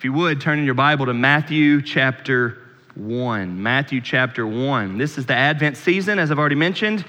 If you would, turn in your Bible to Matthew chapter 1. Matthew chapter 1. This is the Advent season, as I've already mentioned.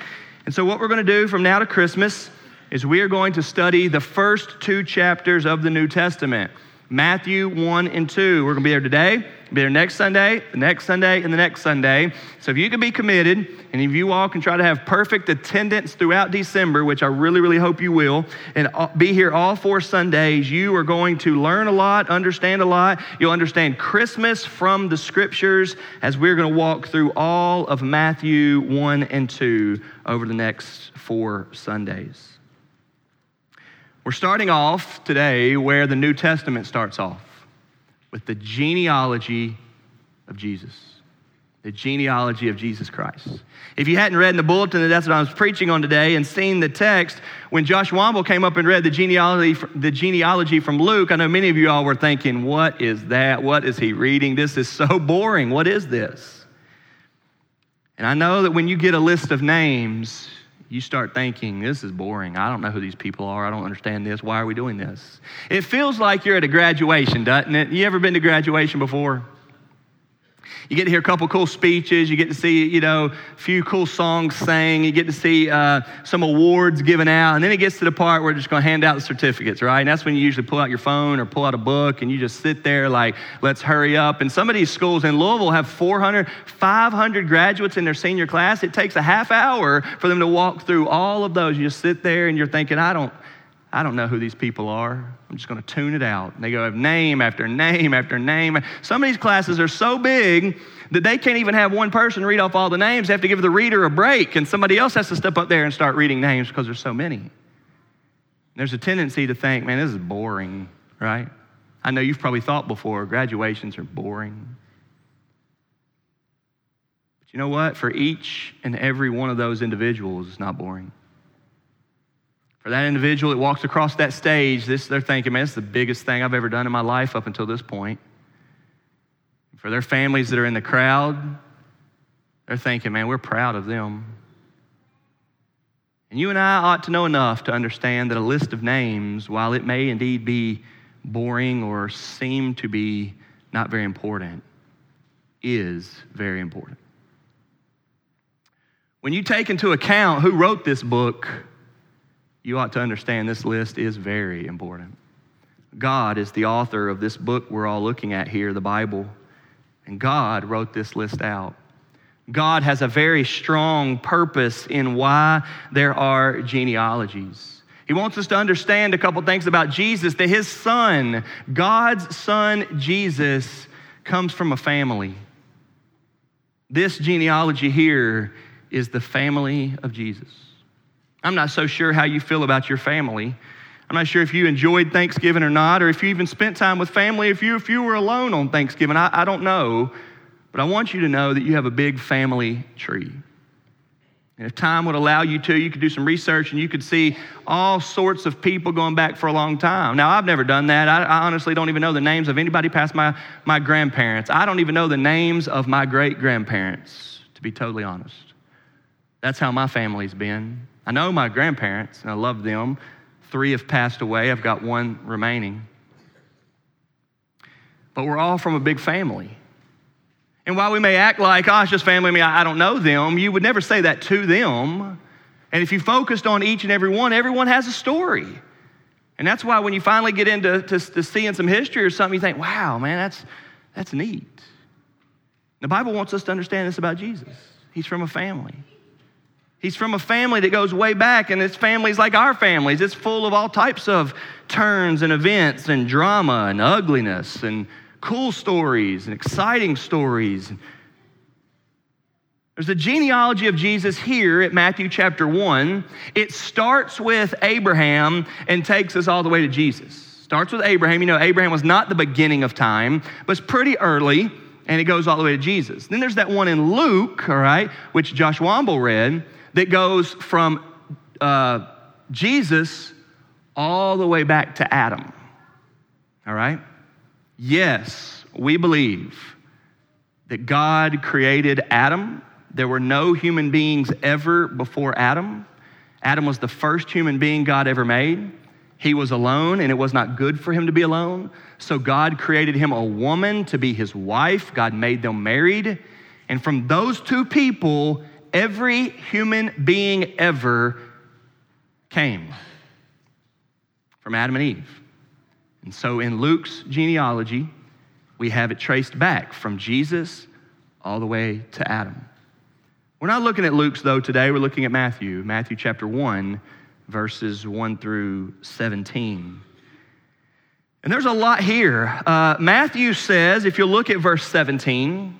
And so, what we're going to do from now to Christmas is we are going to study the first two chapters of the New Testament Matthew 1 and 2. We're going to be there today, be there next Sunday, the next Sunday, and the next Sunday. So if you can be committed, and if you all can try to have perfect attendance throughout December, which I really, really hope you will, and be here all four Sundays, you are going to learn a lot, understand a lot. You'll understand Christmas from the scriptures as we're going to walk through all of Matthew 1 and 2 over the next four Sundays. We're starting off today where the New Testament starts off with the genealogy of Jesus. The genealogy of Jesus Christ. If you hadn't read in the bulletin that that's what I was preaching on today and seen the text, when Josh Womble came up and read the genealogy, the genealogy from Luke, I know many of you all were thinking, what is that? What is he reading? This is so boring. What is this? And I know that when you get a list of names, you start thinking, this is boring. I don't know who these people are. I don't understand this. Why are we doing this? It feels like you're at a graduation, doesn't it? You ever been to graduation before? You get to hear a couple cool speeches. You get to see, you know, a few cool songs sang. You get to see uh, some awards given out. And then it gets to the part where we're just going to hand out the certificates, right? And that's when you usually pull out your phone or pull out a book and you just sit there like, let's hurry up. And some of these schools in Louisville have 400, 500 graduates in their senior class. It takes a half hour for them to walk through all of those. You just sit there and you're thinking, I don't, I don't know who these people are. I'm just going to tune it out. And they go have name after name after name. Some of these classes are so big that they can't even have one person read off all the names. They have to give the reader a break, and somebody else has to step up there and start reading names because there's so many. There's a tendency to think, man, this is boring, right? I know you've probably thought before, graduations are boring. But you know what? For each and every one of those individuals, it's not boring. For that individual that walks across that stage, this, they're thinking, man, is the biggest thing I've ever done in my life up until this point. For their families that are in the crowd, they're thinking, man, we're proud of them. And you and I ought to know enough to understand that a list of names, while it may indeed be boring or seem to be not very important, is very important. When you take into account who wrote this book, you ought to understand this list is very important. God is the author of this book we're all looking at here, the Bible, and God wrote this list out. God has a very strong purpose in why there are genealogies. He wants us to understand a couple things about Jesus that his son, God's son Jesus, comes from a family. This genealogy here is the family of Jesus. I'm not so sure how you feel about your family. I'm not sure if you enjoyed Thanksgiving or not, or if you even spent time with family, if you, if you were alone on Thanksgiving. I, I don't know. But I want you to know that you have a big family tree. And if time would allow you to, you could do some research and you could see all sorts of people going back for a long time. Now, I've never done that. I, I honestly don't even know the names of anybody past my, my grandparents. I don't even know the names of my great grandparents, to be totally honest. That's how my family's been. I know my grandparents, and I love them. Three have passed away, I've got one remaining. But we're all from a big family. And while we may act like, oh, it's just family, I, mean, I don't know them, you would never say that to them. And if you focused on each and every one, everyone has a story. And that's why when you finally get into to, to seeing some history or something, you think, wow, man, that's, that's neat. The Bible wants us to understand this about Jesus. He's from a family. He's from a family that goes way back, and his family's like our families. It's full of all types of turns and events and drama and ugliness and cool stories and exciting stories. There's a genealogy of Jesus here at Matthew chapter 1. It starts with Abraham and takes us all the way to Jesus. Starts with Abraham. You know, Abraham was not the beginning of time, but it's pretty early, and it goes all the way to Jesus. Then there's that one in Luke, all right, which Josh Womble read that goes from uh, Jesus all the way back to Adam. All right? Yes, we believe that God created Adam. There were no human beings ever before Adam. Adam was the first human being God ever made. He was alone, and it was not good for him to be alone. So God created him a woman to be his wife. God made them married. And from those two people, every human being ever came from Adam and Eve. And so in Luke's genealogy, we have it traced back from Jesus all the way to Adam. We're not looking at Luke's, though, today. We're looking at Matthew, Matthew chapter 1, verses 1 through 17. And there's a lot here. Uh, Matthew says, if you look at verse 17,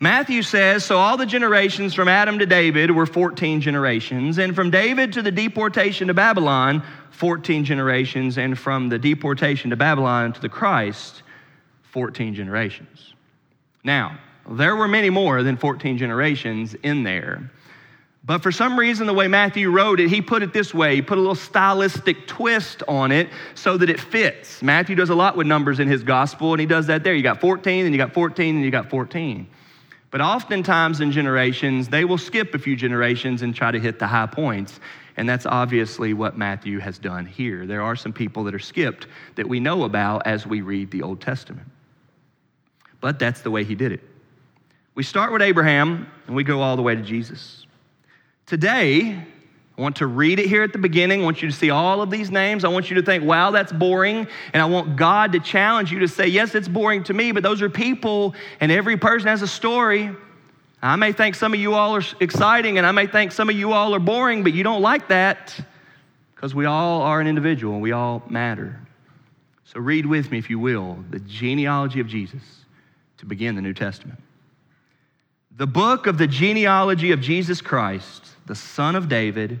Matthew says, So all the generations from Adam to David were 14 generations, and from David to the deportation to Babylon, 14 generations, and from the deportation to Babylon to the Christ, 14 generations. Now, there were many more than 14 generations in there. But for some reason, the way Matthew wrote it, he put it this way. He put a little stylistic twist on it so that it fits. Matthew does a lot with numbers in his gospel, and he does that there. You got 14, and you got 14, and you got 14. But oftentimes in generations, they will skip a few generations and try to hit the high points. And that's obviously what Matthew has done here. There are some people that are skipped that we know about as we read the Old Testament. But that's the way he did it. We start with Abraham and we go all the way to Jesus. Today, I want to read it here at the beginning. I want you to see all of these names. I want you to think, wow, that's boring. And I want God to challenge you to say, yes, it's boring to me, but those are people, and every person has a story. I may think some of you all are exciting, and I may think some of you all are boring, but you don't like that because we all are an individual and we all matter. So read with me, if you will, the genealogy of Jesus to begin the New Testament. The book of the genealogy of Jesus Christ the son of David,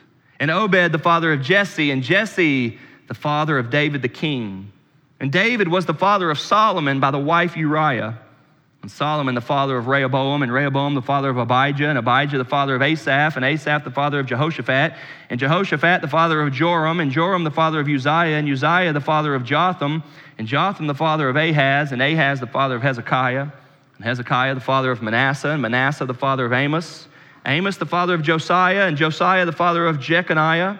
and Obed the father of Jesse, and Jesse the father of David the king. And David was the father of Solomon by the wife Uriah. And Solomon the father of Rehoboam, and Rehoboam the father of Abijah, and Abijah the father of Asaph, and Asaph the father of Jehoshaphat, and Jehoshaphat the father of Joram, and Joram the father of Uzziah, and Uzziah the father of Jotham, and Jotham the father of Ahaz, and Ahaz the father of Hezekiah, and Hezekiah the father of Manasseh, and Manasseh the father of Amos, Amos, the father of Josiah, and Josiah, the father of Jeconiah,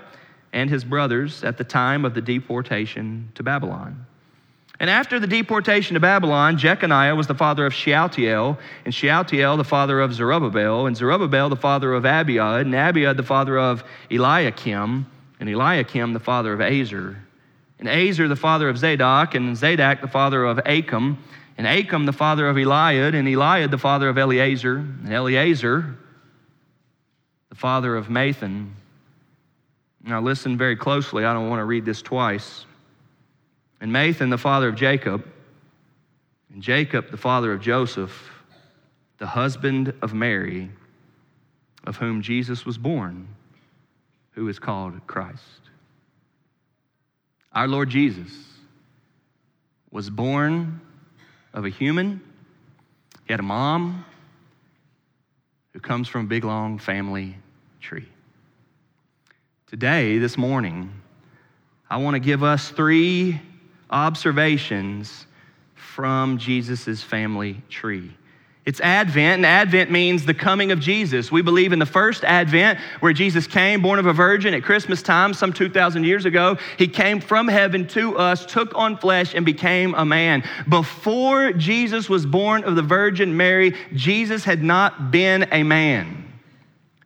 and his brothers at the time of the deportation to Babylon. And after the deportation to Babylon, Jeconiah was the father of Shealtiel, and Shealtiel the father of Zerubbabel, and Zerubbabel the father of Abiud, and Abiud the father of Eliakim, and Eliakim the father of Azor, and Azor the father of Zadok, and Zadok the father of Achim, and Achim the father of Eliud, and Eliud the father of Eleazar, and Eleazar the father of Matthan. Now, listen very closely. I don't want to read this twice. And Matthan, the father of Jacob, and Jacob, the father of Joseph, the husband of Mary, of whom Jesus was born, who is called Christ. Our Lord Jesus was born of a human. He had a mom who comes from a big, long family tree. Today, this morning, I want to give us three observations from Jesus' family tree. It's Advent, and Advent means the coming of Jesus. We believe in the first Advent, where Jesus came, born of a virgin at Christmas time, some 2,000 years ago. He came from heaven to us, took on flesh, and became a man. Before Jesus was born of the Virgin Mary, Jesus had not been a man.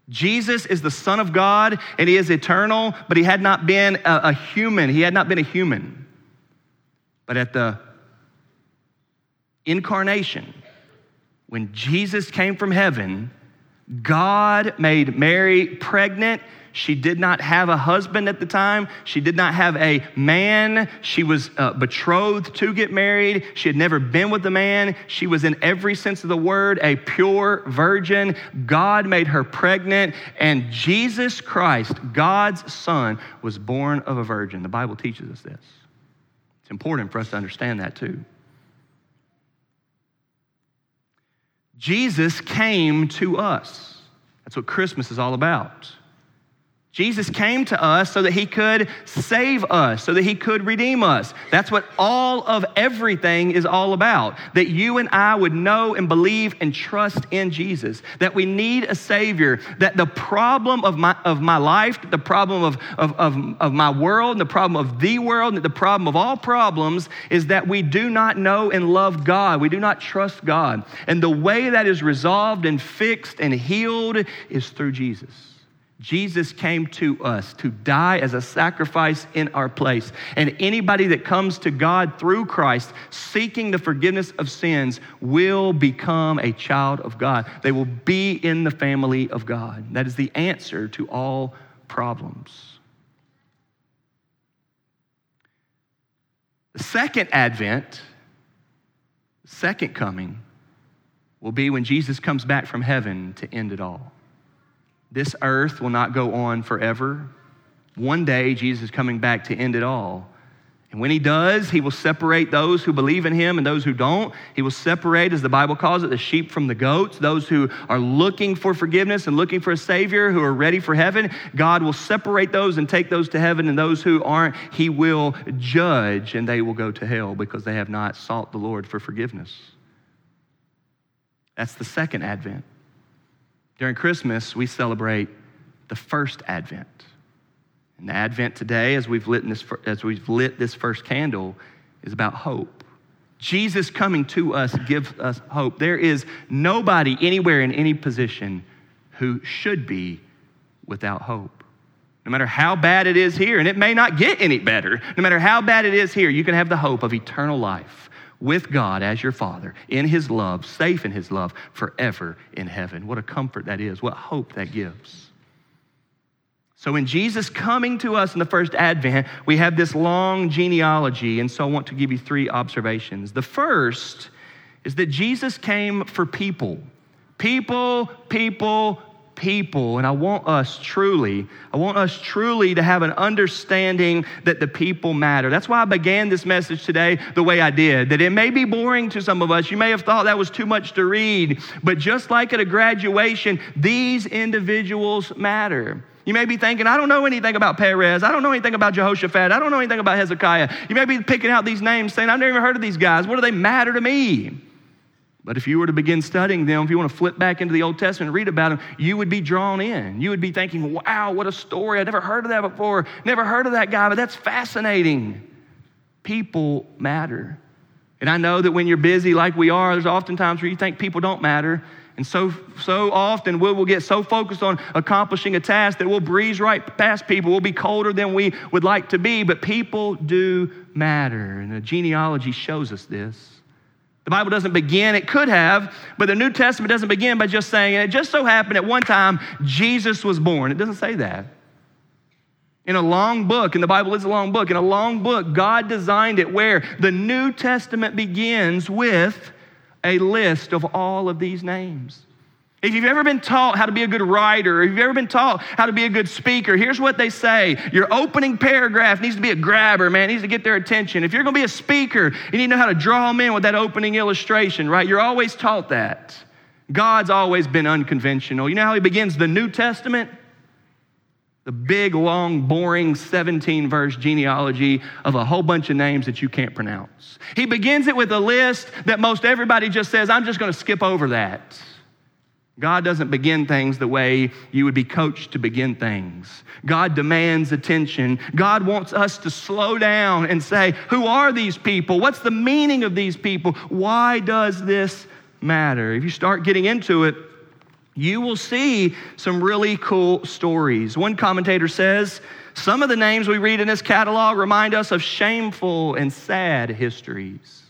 Jesus is the Son of God, and He is eternal, but He had not been a, a human. He had not been a human. But at the incarnation, when Jesus came from heaven, God made Mary pregnant. She did not have a husband at the time. She did not have a man. She was uh, betrothed to get married. She had never been with a man. She was, in every sense of the word, a pure virgin. God made her pregnant, and Jesus Christ, God's Son, was born of a virgin. The Bible teaches us this. It's important for us to understand that too. Jesus came to us. That's what Christmas is all about. Jesus came to us so that he could save us, so that he could redeem us. That's what all of everything is all about. That you and I would know and believe and trust in Jesus. That we need a Savior. That the problem of my, of my life, the problem of, of, of, of my world, and the problem of the world, and the problem of all problems is that we do not know and love God. We do not trust God. And the way that is resolved and fixed and healed is through Jesus. Jesus came to us to die as a sacrifice in our place. And anybody that comes to God through Christ, seeking the forgiveness of sins, will become a child of God. They will be in the family of God. That is the answer to all problems. The second advent, second coming, will be when Jesus comes back from heaven to end it all. This earth will not go on forever. One day, Jesus is coming back to end it all. And when he does, he will separate those who believe in him and those who don't. He will separate, as the Bible calls it, the sheep from the goats, those who are looking for forgiveness and looking for a Savior, who are ready for heaven. God will separate those and take those to heaven, and those who aren't, he will judge, and they will go to hell because they have not sought the Lord for forgiveness. That's the second advent. During Christmas, we celebrate the first Advent. And the Advent today, as we've lit this, as we've lit this first candle, is about hope. Jesus coming to us gives us hope. There is nobody anywhere in any position who should be without hope. No matter how bad it is here, and it may not get any better, no matter how bad it is here, you can have the hope of eternal life with God as your Father, in His love, safe in His love, forever in heaven. What a comfort that is. What hope that gives. So, in Jesus coming to us in the first advent, we have this long genealogy. And so, I want to give you three observations. The first is that Jesus came for people. People, people, people. And I want us truly, I want us truly to have an understanding that the people matter. That's why I began this message today the way I did. That it may be boring to some of us. You may have thought that was too much to read. But just like at a graduation, these individuals matter. You may be thinking, I don't know anything about Perez. I don't know anything about Jehoshaphat. I don't know anything about Hezekiah. You may be picking out these names saying, I've never even heard of these guys. What do they matter to me? But if you were to begin studying them, if you want to flip back into the Old Testament and read about them, you would be drawn in. You would be thinking, wow, what a story. I never heard of that before. Never heard of that guy, but that's fascinating. People matter. And I know that when you're busy like we are, there's often times where you think people don't matter. And so, so often we will get so focused on accomplishing a task that we'll breeze right past people. We'll be colder than we would like to be, but people do matter. And the genealogy shows us this. The Bible doesn't begin, it could have, but the New Testament doesn't begin by just saying, it just so happened at one time Jesus was born. It doesn't say that. In a long book, and the Bible is a long book, in a long book, God designed it where the New Testament begins with a list of all of these names. If you've ever been taught how to be a good writer, if you've ever been taught how to be a good speaker, here's what they say. Your opening paragraph needs to be a grabber, man. It needs to get their attention. If you're going to be a speaker, you need to know how to draw them in with that opening illustration, right? You're always taught that. God's always been unconventional. You know how he begins the New Testament? The big, long, boring 17 verse genealogy of a whole bunch of names that you can't pronounce. He begins it with a list that most everybody just says, I'm just going to skip over that. God doesn't begin things the way you would be coached to begin things. God demands attention. God wants us to slow down and say, Who are these people? What's the meaning of these people? Why does this matter? If you start getting into it, you will see some really cool stories. One commentator says, Some of the names we read in this catalog remind us of shameful and sad histories.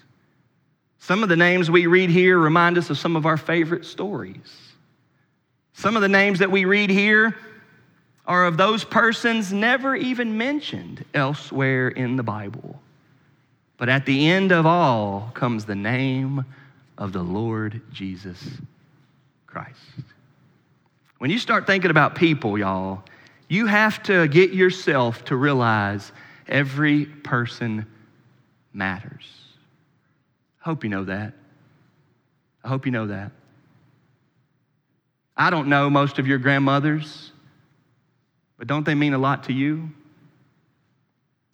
Some of the names we read here remind us of some of our favorite stories. Some of the names that we read here are of those persons never even mentioned elsewhere in the Bible. But at the end of all comes the name of the Lord Jesus Christ. When you start thinking about people, y'all, you have to get yourself to realize every person matters. I hope you know that. I hope you know that. I don't know most of your grandmothers, but don't they mean a lot to you?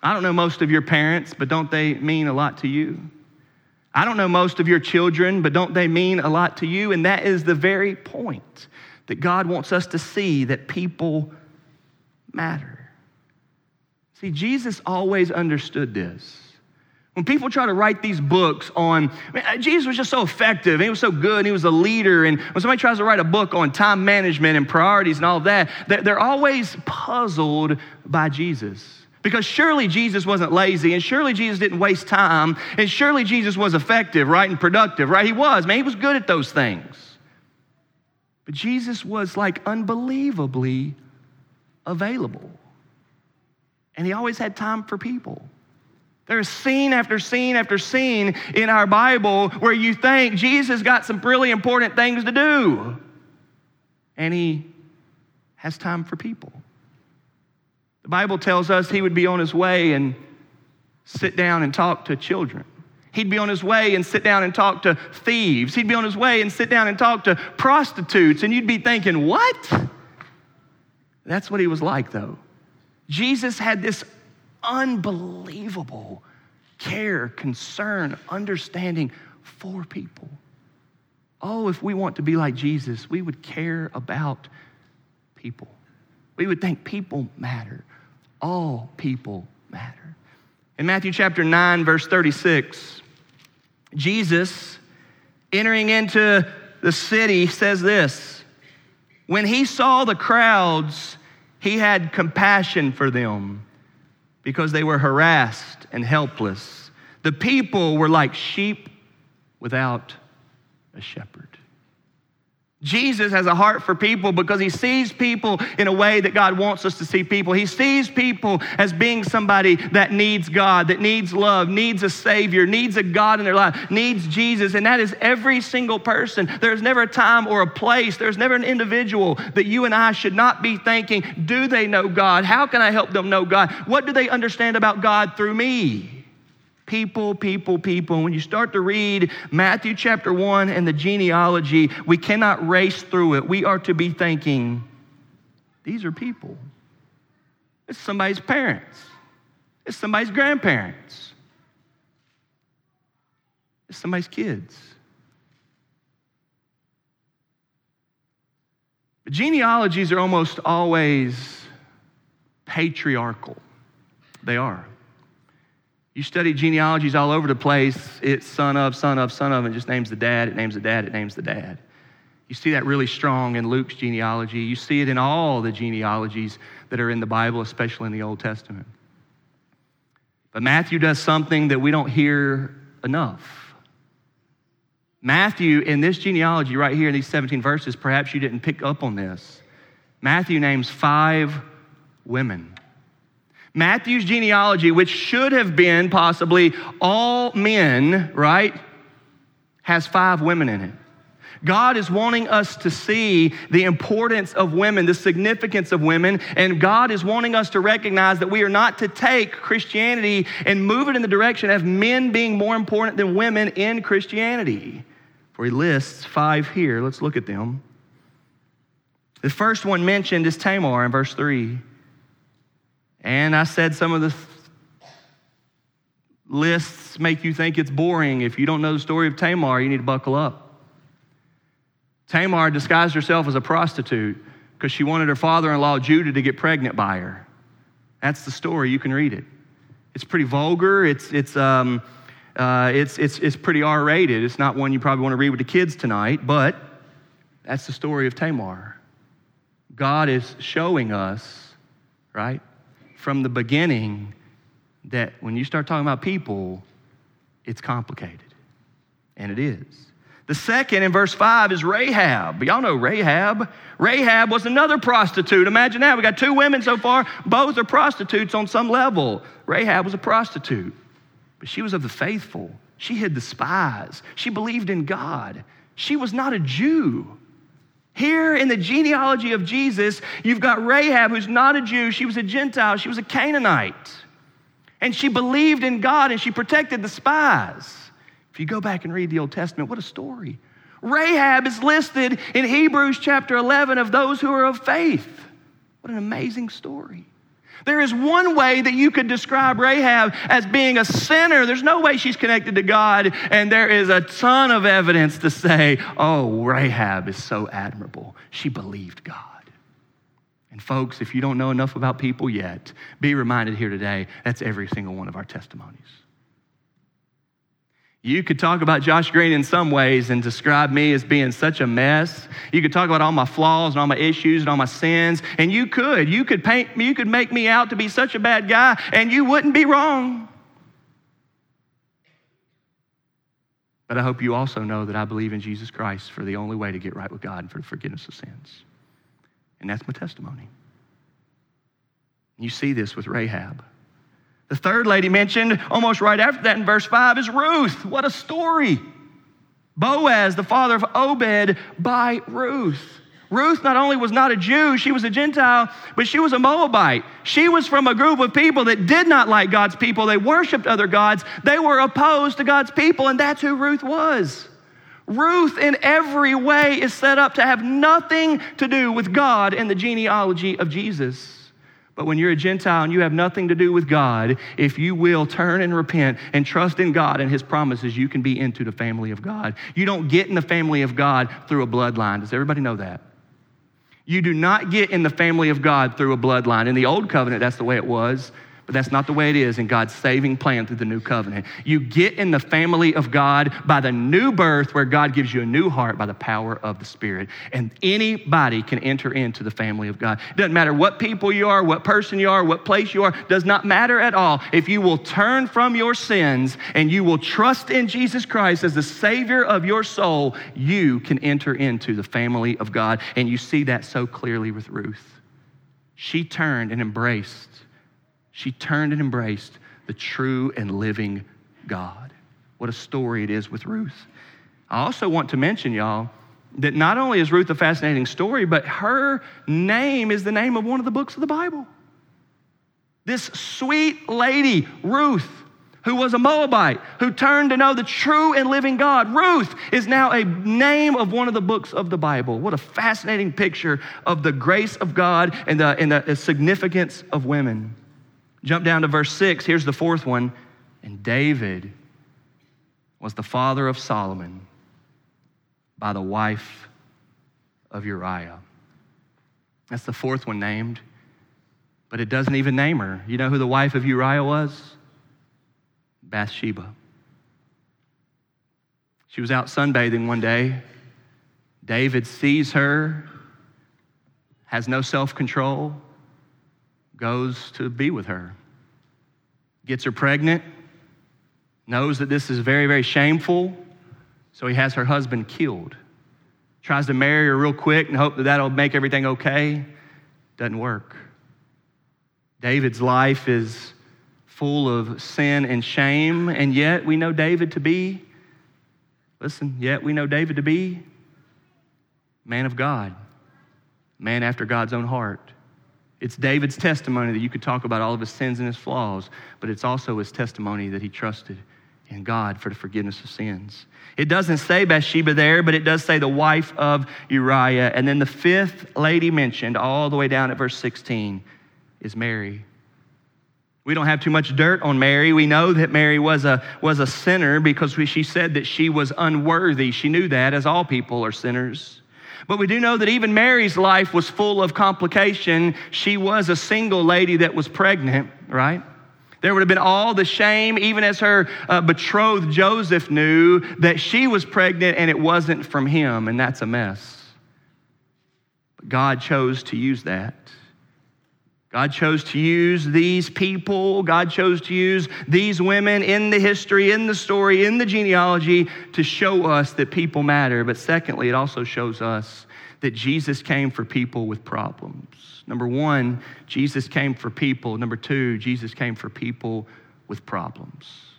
I don't know most of your parents, but don't they mean a lot to you? I don't know most of your children, but don't they mean a lot to you? And that is the very point that God wants us to see that people matter. See, Jesus always understood this. When people try to write these books on, mean, uh, Jesus was just so effective, he was so good, and he was a leader. And when somebody tries to write a book on time management and priorities and all of that, they're always puzzled by Jesus. Because surely Jesus wasn't lazy, and surely Jesus didn't waste time, and surely Jesus was effective, right, and productive, right? He was, man, he was good at those things. But Jesus was like unbelievably available. And he always had time for people. There's scene after scene after scene in our Bible where you think Jesus got some really important things to do. And he has time for people. The Bible tells us he would be on his way and sit down and talk to children. He'd be on his way and sit down and talk to thieves. He'd be on his way and sit down and talk to prostitutes. And you'd be thinking, what? That's what he was like, though. Jesus had this unbelievable care, concern, understanding for people. Oh, if we want to be like Jesus, we would care about people. We would think people matter. All people matter. In Matthew chapter 9, verse 36, Jesus, entering into the city, says this When he saw the crowds, he had compassion for them because they were harassed and helpless. The people were like sheep without a shepherd. Jesus has a heart for people because he sees people in a way that God wants us to see people. He sees people as being somebody that needs God, that needs love, needs a Savior, needs a God in their life, needs Jesus. And that is every single person. There's never a time or a place, there's never an individual that you and I should not be thinking, do they know God? How can I help them know God? What do they understand about God through me? People, people, people. When you start to read Matthew chapter 1 and the genealogy, we cannot race through it. We are to be thinking, these are people. It's somebody's parents, it's somebody's grandparents, it's somebody's kids. But genealogies are almost always patriarchal. They are. You study genealogies all over the place. It's son of, son of, son of, and just names the dad, it names the dad, it names the dad. You see that really strong in Luke's genealogy. You see it in all the genealogies that are in the Bible, especially in the Old Testament. But Matthew does something that we don't hear enough. Matthew, in this genealogy right here in these 17 verses, perhaps you didn't pick up on this. Matthew names five women. Matthew's genealogy, which should have been possibly all men, right, has five women in it. God is wanting us to see the importance of women, the significance of women, and God is wanting us to recognize that we are not to take Christianity and move it in the direction of men being more important than women in Christianity. For he lists five here. Let's look at them. The first one mentioned is Tamar in verse 3. And I said some of the lists make you think it's boring. If you don't know the story of Tamar, you need to buckle up. Tamar disguised herself as a prostitute because she wanted her father in law, Judah, to get pregnant by her. That's the story. You can read it. It's pretty vulgar, it's, it's, um, uh, it's, it's, it's pretty R rated. It's not one you probably want to read with the kids tonight, but that's the story of Tamar. God is showing us, right? From the beginning that when you start talking about people, it's complicated. And it is. The second in verse 5 is Rahab. Y'all know Rahab. Rahab was another prostitute. Imagine that. We got two women so far. Both are prostitutes on some level. Rahab was a prostitute, but she was of the faithful. She hid the spies. She believed in God. She was not a Jew. Here in the genealogy of Jesus, you've got Rahab, who's not a Jew. She was a Gentile. She was a Canaanite. And she believed in God and she protected the spies. If you go back and read the Old Testament, what a story. Rahab is listed in Hebrews chapter 11 of those who are of faith. What an amazing story. There is one way that you could describe Rahab as being a sinner. There's no way she's connected to God. And there is a ton of evidence to say, oh, Rahab is so admirable. She believed God. And folks, if you don't know enough about people yet, be reminded here today that's every single one of our testimonies. You could talk about Josh Green in some ways and describe me as being such a mess. You could talk about all my flaws and all my issues and all my sins, and you could. You could paint you could make me out to be such a bad guy, and you wouldn't be wrong. But I hope you also know that I believe in Jesus Christ for the only way to get right with God and for the forgiveness of sins. And that's my testimony. You see this with Rahab. The third lady mentioned almost right after that in verse 5 is Ruth. What a story. Boaz, the father of Obed, by Ruth. Ruth not only was not a Jew, she was a Gentile, but she was a Moabite. She was from a group of people that did not like God's people. They worshiped other gods. They were opposed to God's people, and that's who Ruth was. Ruth, in every way, is set up to have nothing to do with God and the genealogy of Jesus. But when you're a Gentile and you have nothing to do with God, if you will turn and repent and trust in God and His promises, you can be into the family of God. You don't get in the family of God through a bloodline. Does everybody know that? You do not get in the family of God through a bloodline. In the old covenant, that's the way it was. That's not the way it is in God's saving plan through the new covenant. You get in the family of God by the new birth, where God gives you a new heart by the power of the Spirit. And anybody can enter into the family of God. It doesn't matter what people you are, what person you are, what place you are, does not matter at all. If you will turn from your sins and you will trust in Jesus Christ as the Savior of your soul, you can enter into the family of God. And you see that so clearly with Ruth. She turned and embraced she turned and embraced the true and living God. What a story it is with Ruth. I also want to mention, y'all, that not only is Ruth a fascinating story, but her name is the name of one of the books of the Bible. This sweet lady, Ruth, who was a Moabite, who turned to know the true and living God. Ruth is now a name of one of the books of the Bible. What a fascinating picture of the grace of God and the, and the significance of women. Jump down to verse 6. Here's the fourth one. And David was the father of Solomon by the wife of Uriah. That's the fourth one named, but it doesn't even name her. You know who the wife of Uriah was? Bathsheba. She was out sunbathing one day. David sees her, has no self control, goes to be with her, gets her pregnant, knows that this is very, very shameful, so he has her husband killed. Tries to marry her real quick and hope that that'll make everything okay. Doesn't work. David's life is full of sin and shame, and yet we know David to be, listen, yet we know David to be man of God, man after God's own heart. It's David's testimony that you could talk about all of his sins and his flaws, but it's also his testimony that he trusted in God for the forgiveness of sins. It doesn't say Bathsheba there, but it does say the wife of Uriah. And then the fifth lady mentioned, all the way down at verse 16, is Mary. We don't have too much dirt on Mary. We know that Mary was a, was a sinner because we, she said that she was unworthy. She knew that, as all people are sinners. But we do know that even Mary's life was full of complication. She was a single lady that was pregnant, right? There would have been all the shame, even as her uh, betrothed Joseph knew that she was pregnant and it wasn't from him, and that's a mess. But God chose to use that. God chose to use these people, God chose to use these women in the history, in the story, in the genealogy to show us that people matter. But secondly, it also shows us that Jesus came for people with problems. Number one, Jesus came for people. Number two, Jesus came for people with problems.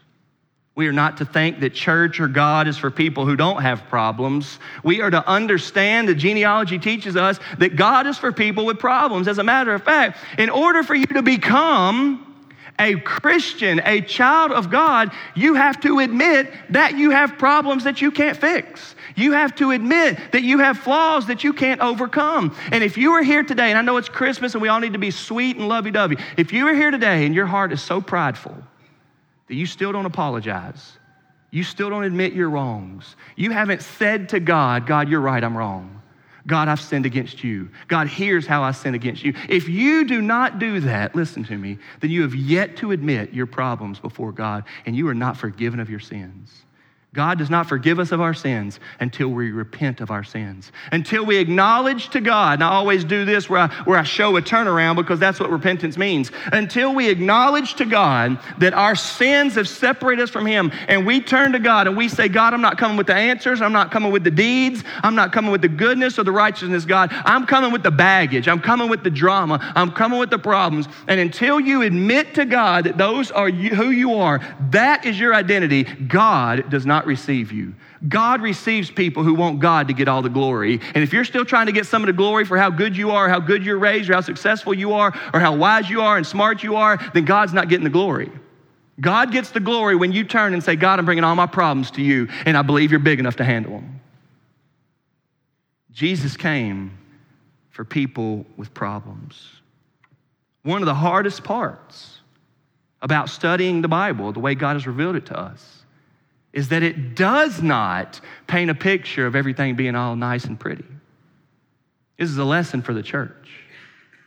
We are not to think that church or God is for people who don't have problems. We are to understand that genealogy teaches us that God is for people with problems. As a matter of fact, in order for you to become a Christian, a child of God, you have to admit that you have problems that you can't fix. You have to admit that you have flaws that you can't overcome. And if you are here today, and I know it's Christmas and we all need to be sweet and lovey dovey, if you are here today and your heart is so prideful that you still don't apologize, you still don't admit your wrongs, you haven't said to God, God, you're right, I'm wrong. God, I've sinned against you. God, here's how I sin against you. If you do not do that, listen to me, then you have yet to admit your problems before God and you are not forgiven of your sins. God does not forgive us of our sins until we repent of our sins. Until we acknowledge to God, and I always do this where I, where I show a turnaround because that's what repentance means. Until we acknowledge to God that our sins have separated us from Him, and we turn to God and we say, God, I'm not coming with the answers, I'm not coming with the deeds, I'm not coming with the goodness or the righteousness, God. I'm coming with the baggage, I'm coming with the drama, I'm coming with the problems. And until you admit to God that those are you, who you are, that is your identity, God does not not receive you. God receives people who want God to get all the glory. And if you're still trying to get some of the glory for how good you are, how good you're raised, or how successful you are, or how wise you are and smart you are, then God's not getting the glory. God gets the glory when you turn and say, God, I'm bringing all my problems to you, and I believe you're big enough to handle them. Jesus came for people with problems. One of the hardest parts about studying the Bible, the way God has revealed it to us, is that it does not paint a picture of everything being all nice and pretty. This is a lesson for the church.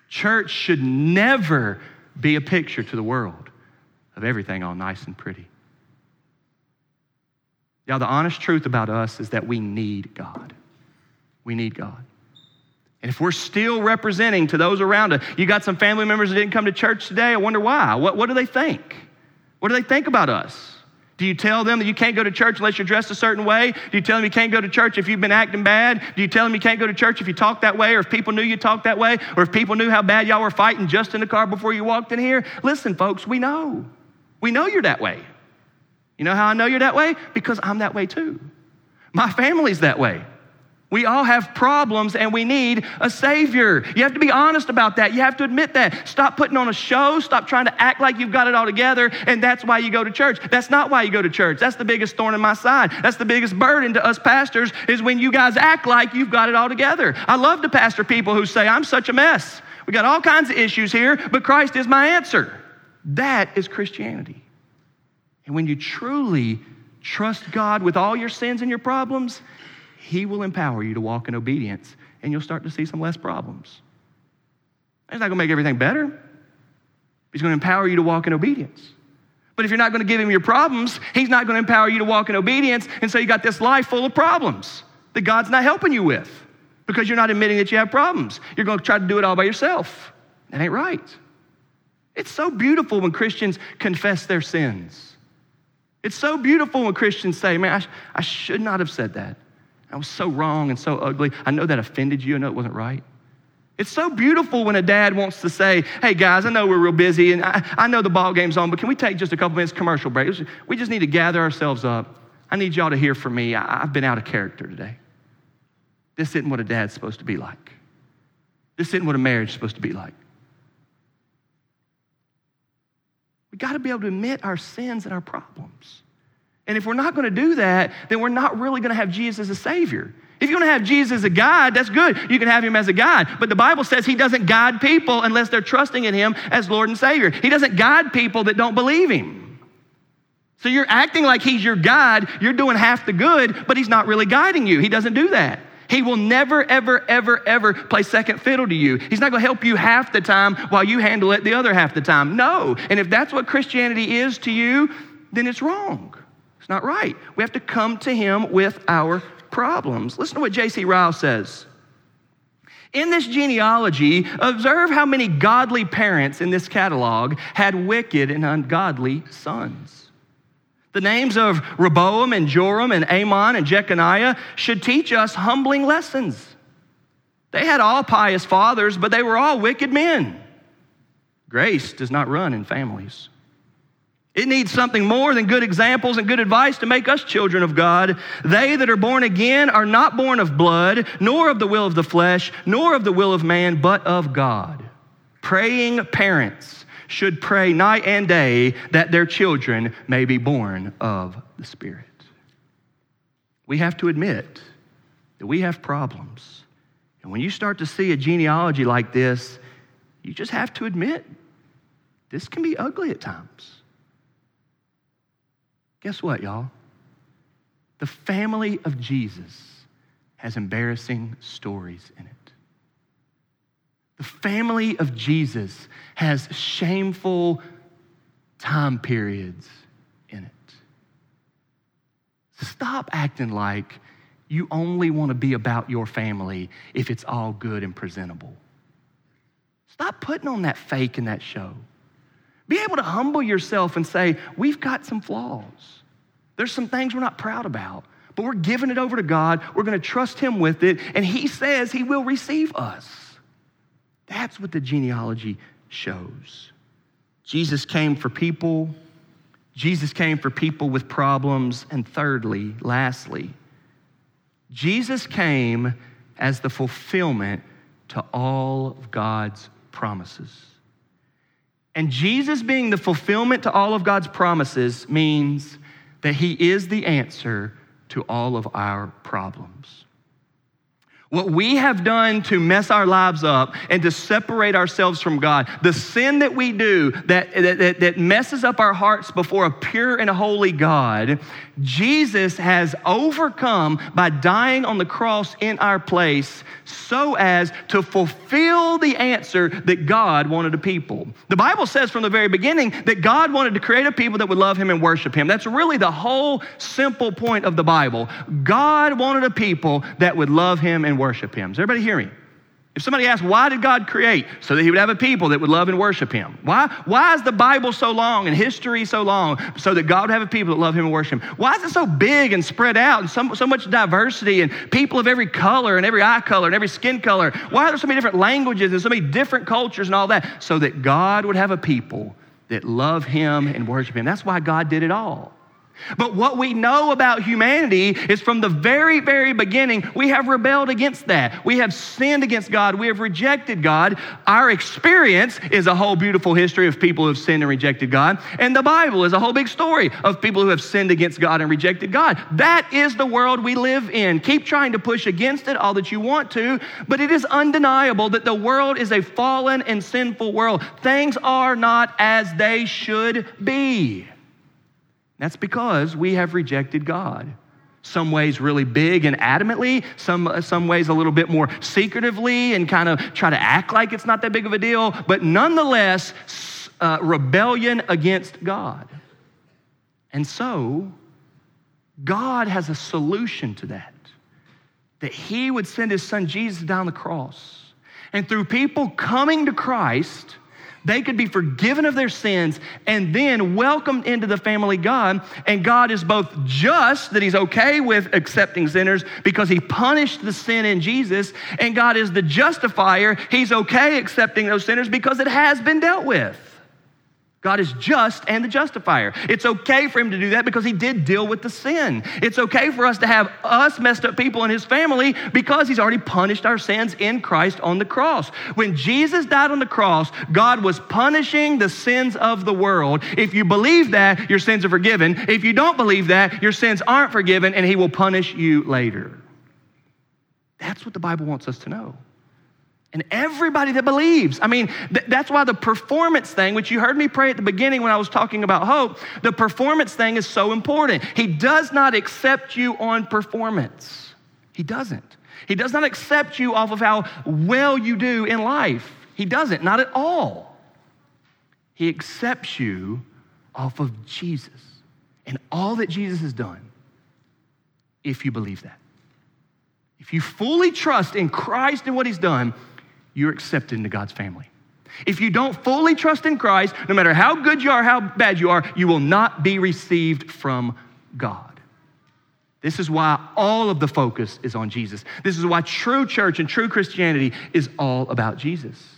Church should never be a picture to the world of everything all nice and pretty. Y'all, the honest truth about us is that we need God. We need God. And if we're still representing to those around us, you got some family members that didn't come to church today, I wonder why. What, what do they think? What do they think about us? Do you tell them that you can't go to church unless you're dressed a certain way? Do you tell them you can't go to church if you've been acting bad? Do you tell them you can't go to church if you talk that way or if people knew you talked that way or if people knew how bad y'all were fighting just in the car before you walked in here? Listen, folks, we know. We know you're that way. You know how I know you're that way? Because I'm that way too. My family's that way. We all have problems and we need a Savior. You have to be honest about that. You have to admit that. Stop putting on a show. Stop trying to act like you've got it all together and that's why you go to church. That's not why you go to church. That's the biggest thorn in my side. That's the biggest burden to us pastors is when you guys act like you've got it all together. I love to pastor people who say, I'm such a mess. We got all kinds of issues here, but Christ is my answer. That is Christianity. And when you truly trust God with all your sins and your problems, he will empower you to walk in obedience, and you'll start to see some less problems. He's not going to make everything better. He's going to empower you to walk in obedience. But if you're not going to give him your problems, he's not going to empower you to walk in obedience. And so you got this life full of problems that God's not helping you with because you're not admitting that you have problems. You're going to try to do it all by yourself. That ain't right. It's so beautiful when Christians confess their sins. It's so beautiful when Christians say, Man, I, sh- I should not have said that. I was so wrong and so ugly. I know that offended you. I know it wasn't right. It's so beautiful when a dad wants to say, hey guys, I know we're real busy and I, I know the ball game's on, but can we take just a couple minutes commercial break? We just need to gather ourselves up. I need y'all to hear from me. I, I've been out of character today. This isn't what a dad's supposed to be like. This isn't what a marriage is supposed to be like. We got to be able to admit our sins and our problems. And if we're not going to do that, then we're not really going to have Jesus as a Savior. If you want to have Jesus as a guide, that's good. You can have him as a guide. But the Bible says he doesn't guide people unless they're trusting in him as Lord and Savior. He doesn't guide people that don't believe him. So you're acting like he's your guide. You're doing half the good, but he's not really guiding you. He doesn't do that. He will never, ever, ever, ever play second fiddle to you. He's not going to help you half the time while you handle it the other half the time. No. And if that's what Christianity is to you, then it's wrong. It's not right. We have to come to Him with our problems. Listen to what J.C. Ryle says. In this genealogy, observe how many godly parents in this catalog had wicked and ungodly sons. The names of Rehoboam and Joram and Amon and Jeconiah should teach us humbling lessons. They had all pious fathers, but they were all wicked men. Grace does not run in families. It needs something more than good examples and good advice to make us children of God. They that are born again are not born of blood, nor of the will of the flesh, nor of the will of man, but of God. Praying parents should pray night and day that their children may be born of the Spirit. We have to admit that we have problems. And when you start to see a genealogy like this, you just have to admit this can be ugly at times. Guess what, y'all? The family of Jesus has embarrassing stories in it. The family of Jesus has shameful time periods in it. Stop acting like you only want to be about your family if it's all good and presentable. Stop putting on that fake and that show. Be able to humble yourself and say, We've got some flaws. There's some things we're not proud about, but we're giving it over to God. We're going to trust Him with it, and He says He will receive us. That's what the genealogy shows. Jesus came for people. Jesus came for people with problems. And thirdly, lastly, Jesus came as the fulfillment to all of God's promises. And Jesus being the fulfillment to all of God's promises means that He is the answer to all of our problems. What we have done to mess our lives up and to separate ourselves from God, the sin that we do that, that, that, messes up our hearts before a pure and holy God, Jesus has overcome by dying on the cross in our place so as to fulfill the answer that God wanted a people. The Bible says from the very beginning that God wanted to create a people that would love Him and worship Him. That's really the whole simple point of the Bible. God wanted a people that would love Him and worship Him. Does everybody hear me? If somebody asks, why did God create? So that he would have a people that would love and worship him. Why, why is the Bible so long and history so long? So that God would have a people that love him and worship him. Why is it so big and spread out and so, so much diversity and people of every color and every eye color and every skin color? Why are there so many different languages and so many different cultures and all that? So that God would have a people that love him and worship him. That's why God did it all. But what we know about humanity is from the very, very beginning, we have rebelled against that. We have sinned against God. We have rejected God. Our experience is a whole beautiful history of people who have sinned and rejected God. And the Bible is a whole big story of people who have sinned against God and rejected God. That is the world we live in. Keep trying to push against it all that you want to, but it is undeniable that the world is a fallen and sinful world. Things are not as they should be. That's because we have rejected God. Some ways really big and adamantly, some, some ways a little bit more secretively and kind of try to act like it's not that big of a deal, but nonetheless, uh, rebellion against God. And so, God has a solution to that. That He would send His Son Jesus down the cross. And through people coming to Christ, they could be forgiven of their sins and then welcomed into the family God. And God is both just, that He's okay with accepting sinners because He punished the sin in Jesus, and God is the justifier. He's okay accepting those sinners because it has been dealt with. God is just and the justifier. It's okay for him to do that because he did deal with the sin. It's okay for us to have us messed up people in his family because he's already punished our sins in Christ on the cross. When Jesus died on the cross, God was punishing the sins of the world. If you believe that, your sins are forgiven. If you don't believe that, your sins aren't forgiven and he will punish you later. That's what the Bible wants us to know and everybody that believes. I mean, th- that's why the performance thing, which you heard me pray at the beginning when I was talking about hope, the performance thing is so important. He does not accept you on performance. He doesn't. He does not accept you off of how well you do in life. He doesn't, not at all. He accepts you off of Jesus and all that Jesus has done if you believe that. If you fully trust in Christ and what he's done, you're accepted into God's family. If you don't fully trust in Christ, no matter how good you are, how bad you are, you will not be received from God. This is why all of the focus is on Jesus. This is why true church and true Christianity is all about Jesus.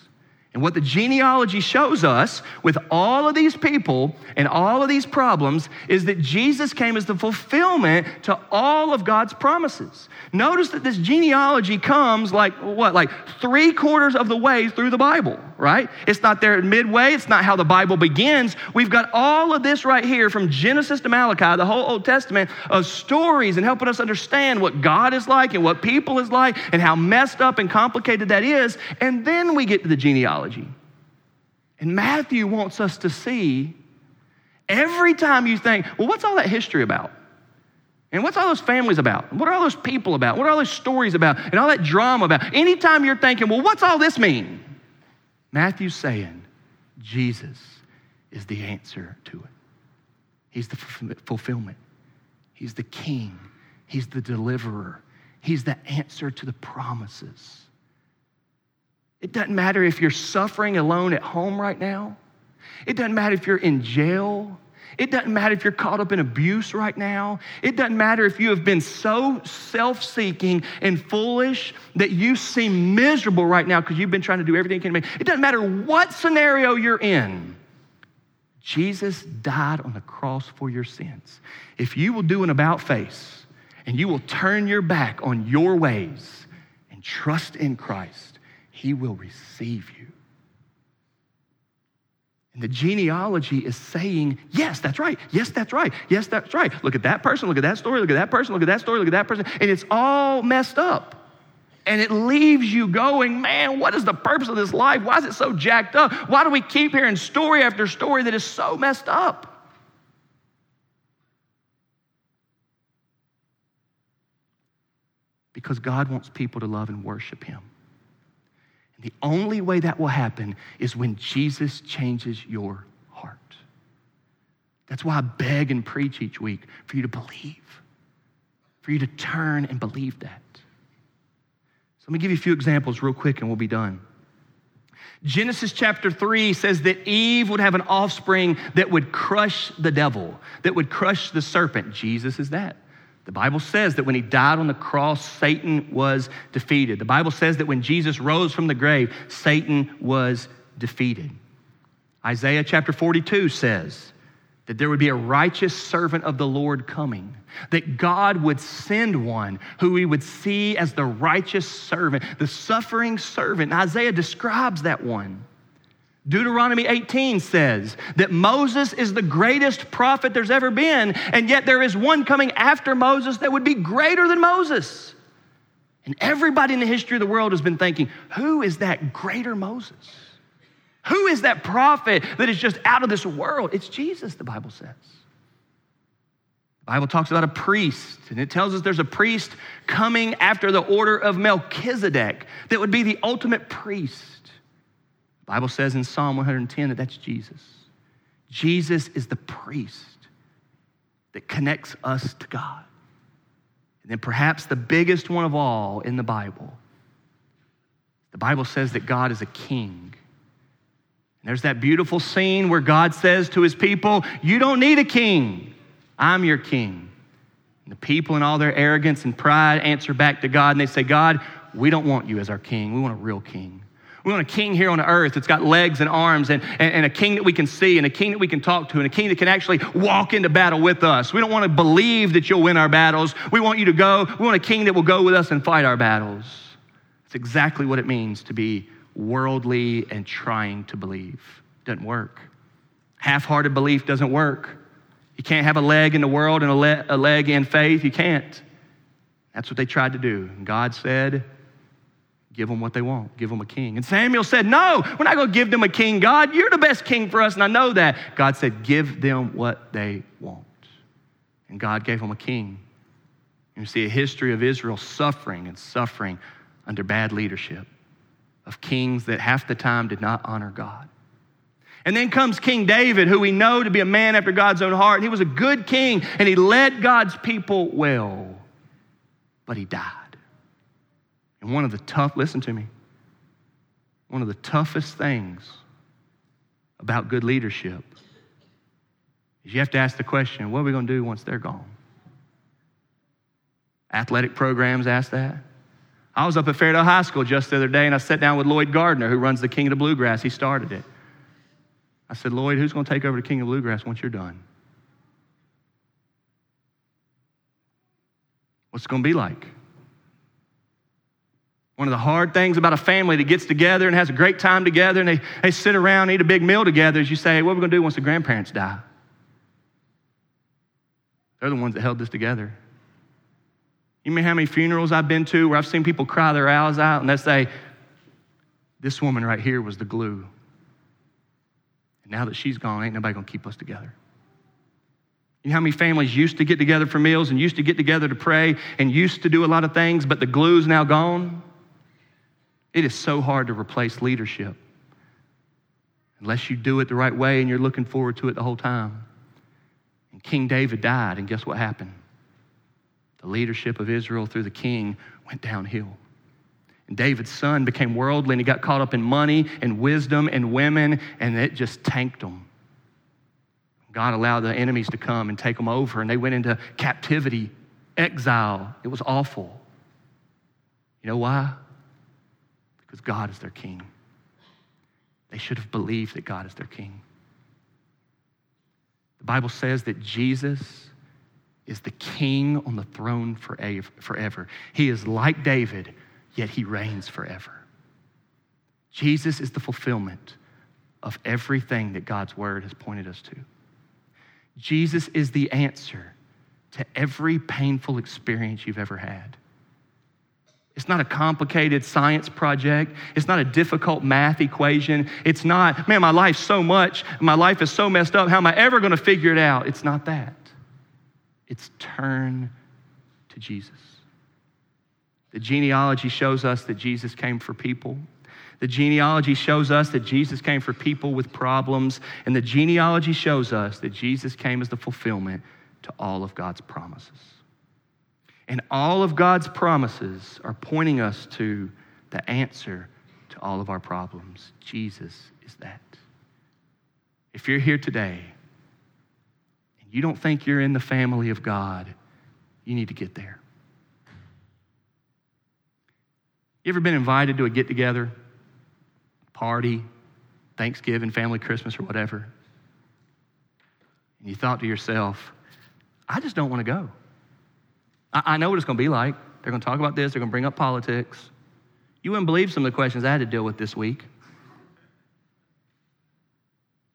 And what the genealogy shows us with all of these people and all of these problems is that Jesus came as the fulfillment to all of God's promises. Notice that this genealogy comes like what, like three quarters of the way through the Bible. right? It's not there midway. It's not how the Bible begins. We've got all of this right here from Genesis to Malachi, the whole Old Testament of stories and helping us understand what God is like and what people is like and how messed up and complicated that is. And then we get to the genealogy. And Matthew wants us to see every time you think, well, what's all that history about? And what's all those families about? What are all those people about? What are all those stories about? And all that drama about? Anytime you're thinking, well, what's all this mean? Matthew's saying, Jesus is the answer to it. He's the fulfillment. He's the king. He's the deliverer. He's the answer to the promises. It doesn't matter if you're suffering alone at home right now. It doesn't matter if you're in jail. It doesn't matter if you're caught up in abuse right now. It doesn't matter if you have been so self seeking and foolish that you seem miserable right now because you've been trying to do everything you can. It doesn't matter what scenario you're in. Jesus died on the cross for your sins. If you will do an about face and you will turn your back on your ways and trust in Christ, He will receive you. And the genealogy is saying, yes, that's right. Yes, that's right. Yes, that's right. Look at that person. Look at that story. Look at that person. Look at that story. Look at that person. And it's all messed up. And it leaves you going, man, what is the purpose of this life? Why is it so jacked up? Why do we keep hearing story after story that is so messed up? Because God wants people to love and worship Him. And the only way that will happen is when Jesus changes your heart. That's why I beg and preach each week for you to believe, for you to turn and believe that. So let me give you a few examples real quick and we'll be done. Genesis chapter 3 says that Eve would have an offspring that would crush the devil, that would crush the serpent. Jesus is that. The Bible says that when he died on the cross, Satan was defeated. The Bible says that when Jesus rose from the grave, Satan was defeated. Isaiah chapter 42 says that there would be a righteous servant of the Lord coming, that God would send one who we would see as the righteous servant, the suffering servant. And Isaiah describes that one. Deuteronomy 18 says that Moses is the greatest prophet there's ever been, and yet there is one coming after Moses that would be greater than Moses. And everybody in the history of the world has been thinking, who is that greater Moses? Who is that prophet that is just out of this world? It's Jesus, the Bible says. The Bible talks about a priest, and it tells us there's a priest coming after the order of Melchizedek that would be the ultimate priest. Bible says in Psalm 110 that that's Jesus. Jesus is the priest that connects us to God. And then perhaps the biggest one of all in the Bible, the Bible says that God is a king. And there's that beautiful scene where God says to his people, You don't need a king, I'm your king. And the people, in all their arrogance and pride, answer back to God and they say, God, we don't want you as our king, we want a real king. We want a king here on earth that's got legs and arms and, and, and, a king that we can see and a king that we can talk to and a king that can actually walk into battle with us. We don't want to believe that you'll win our battles. We want you to go. We want a king that will go with us and fight our battles. It's exactly what it means to be worldly and trying to believe. It doesn't work. Half hearted belief doesn't work. You can't have a leg in the world and a, le- a leg in faith. You can't. That's what they tried to do. And God said, Give them what they want. Give them a king. And Samuel said, No, we're not going to give them a king, God. You're the best king for us, and I know that. God said, Give them what they want. And God gave them a king. You see a history of Israel suffering and suffering under bad leadership, of kings that half the time did not honor God. And then comes King David, who we know to be a man after God's own heart. He was a good king, and he led God's people well, but he died. And one of the tough, listen to me, one of the toughest things about good leadership is you have to ask the question what are we going to do once they're gone? Athletic programs ask that. I was up at Fairdale High School just the other day and I sat down with Lloyd Gardner, who runs the King of the Bluegrass. He started it. I said, Lloyd, who's going to take over the King of Bluegrass once you're done? What's it going to be like? One of the hard things about a family that gets together and has a great time together and they, they sit around and eat a big meal together is you say, What are we going to do once the grandparents die? They're the ones that held this together. You mean how many funerals I've been to where I've seen people cry their eyes out and they say, This woman right here was the glue. And now that she's gone, ain't nobody gonna keep us together. You know how many families used to get together for meals and used to get together to pray and used to do a lot of things, but the glue's now gone? It is so hard to replace leadership unless you do it the right way and you're looking forward to it the whole time. And King David died, and guess what happened? The leadership of Israel through the king went downhill. And David's son became worldly and he got caught up in money and wisdom and women, and it just tanked him. God allowed the enemies to come and take them over, and they went into captivity, exile. It was awful. You know why? Because God is their king. They should have believed that God is their king. The Bible says that Jesus is the king on the throne forever. He is like David, yet he reigns forever. Jesus is the fulfillment of everything that God's word has pointed us to. Jesus is the answer to every painful experience you've ever had. It's not a complicated science project. It's not a difficult math equation. It's not, man, my life's so much, my life is so messed up. How am I ever going to figure it out? It's not that. It's turn to Jesus. The genealogy shows us that Jesus came for people. The genealogy shows us that Jesus came for people with problems. And the genealogy shows us that Jesus came as the fulfillment to all of God's promises. And all of God's promises are pointing us to the answer to all of our problems. Jesus is that. If you're here today and you don't think you're in the family of God, you need to get there. You ever been invited to a get together, party, Thanksgiving, family Christmas, or whatever? And you thought to yourself, I just don't want to go. I, I know what it's going to be like. They're going to talk about this, they're going to bring up politics. You wouldn't believe some of the questions I had to deal with this week.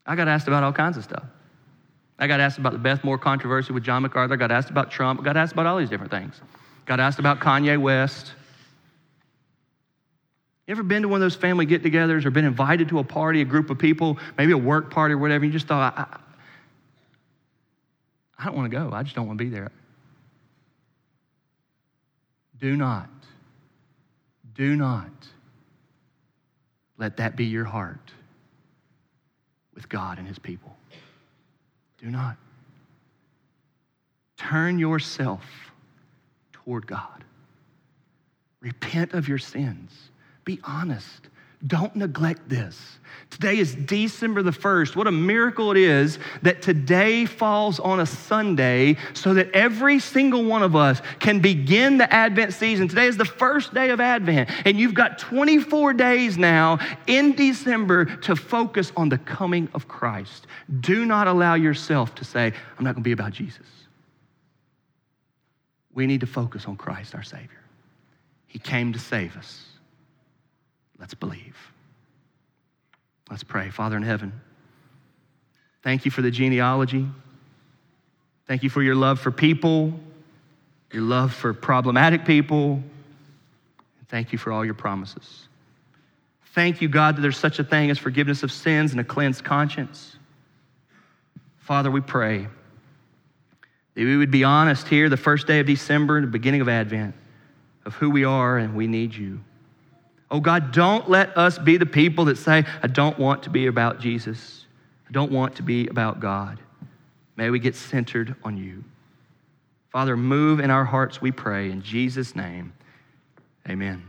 I got asked about all kinds of stuff. I got asked about the Beth Moore controversy with John MacArthur. I got asked about Trump. I got asked about all these different things. Got asked about Kanye West. You ever been to one of those family get togethers or been invited to a party, a group of people, maybe a work party or whatever, you just thought, I, I don't want to go. I just don't want to be there. Do not, do not let that be your heart with God and His people. Do not. Turn yourself toward God. Repent of your sins. Be honest. Don't neglect this. Today is December the 1st. What a miracle it is that today falls on a Sunday so that every single one of us can begin the Advent season. Today is the first day of Advent, and you've got 24 days now in December to focus on the coming of Christ. Do not allow yourself to say, I'm not going to be about Jesus. We need to focus on Christ, our Savior. He came to save us. Let's believe. Let's pray. Father in heaven, thank you for the genealogy. Thank you for your love for people, your love for problematic people. Thank you for all your promises. Thank you, God, that there's such a thing as forgiveness of sins and a cleansed conscience. Father, we pray that we would be honest here the first day of December, the beginning of Advent, of who we are and we need you. Oh God, don't let us be the people that say, I don't want to be about Jesus. I don't want to be about God. May we get centered on you. Father, move in our hearts, we pray. In Jesus' name, amen.